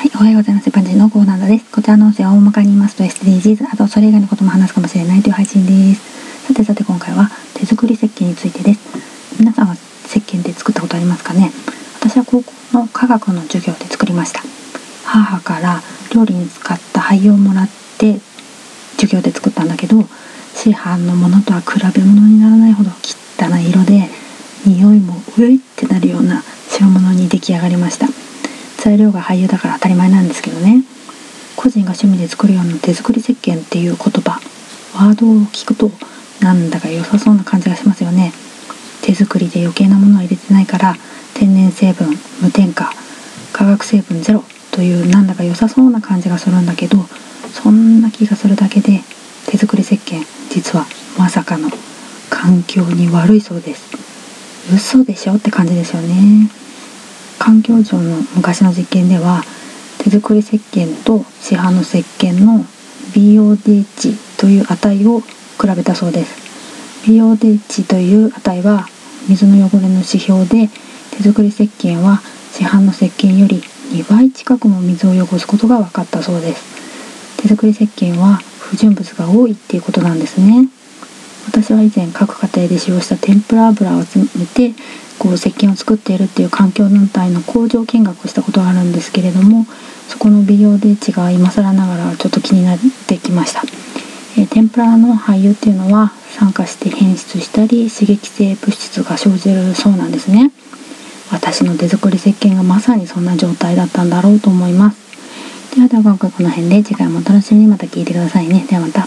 はい、おはようございます。パンジーのコーナーです。こちらの音声は大まかに言いますと SDGs、あとそれ以外のことも話すかもしれないという配信です。さてさて今回は手作り石鹸についてです。皆さんは石鹸って作ったことありますかね？私は高校の科学の授業で作りました。母から料理に使った灰をもらって授業で作ったんだけど、市販のものとは比べ物にならないほど汚い色で、匂いもういってなるような白物に出来上がりました。材料が俳優だから当たり前なんですけどね。個人が趣味で作るような手作り石鹸っていう言葉。ワードを聞くとなんだか良さそうな感じがしますよね。手作りで余計なものを入れてないから天然成分無添加化学成分ゼロというなんだか良さそうな感じがするんだけどそんな気がするだけで手作り石鹸実はまさかの環境に悪いそうです。嘘でしょって感じですよね。環境省の昔の実験では手作り石鹸と市販の石鹸の BOD 値という値を比べたそうです。BOD 値という値は水の汚れの指標で手作り石鹸は市販の石鹸より2倍近くも水を汚すことが分かったそうです。手作り石鹸は不純物が多いっていうことなんですね。私は以前各家庭で使用した天ぷら油を集めてこう石鹸を作っているっていう環境団体の工場見学をしたことがあるんですけれどもそこの美容デ値が今更ながらちょっと気になってきました、えー、天ぷらの廃油っていうのは酸化して変質したり刺激性物質が生じるそうなんですね。私の手作り石鹸がまさにそんな状態だったんだろうと思います。ではでは今回この辺で次回もお楽しみに。また聞いてくださいね。ではまた。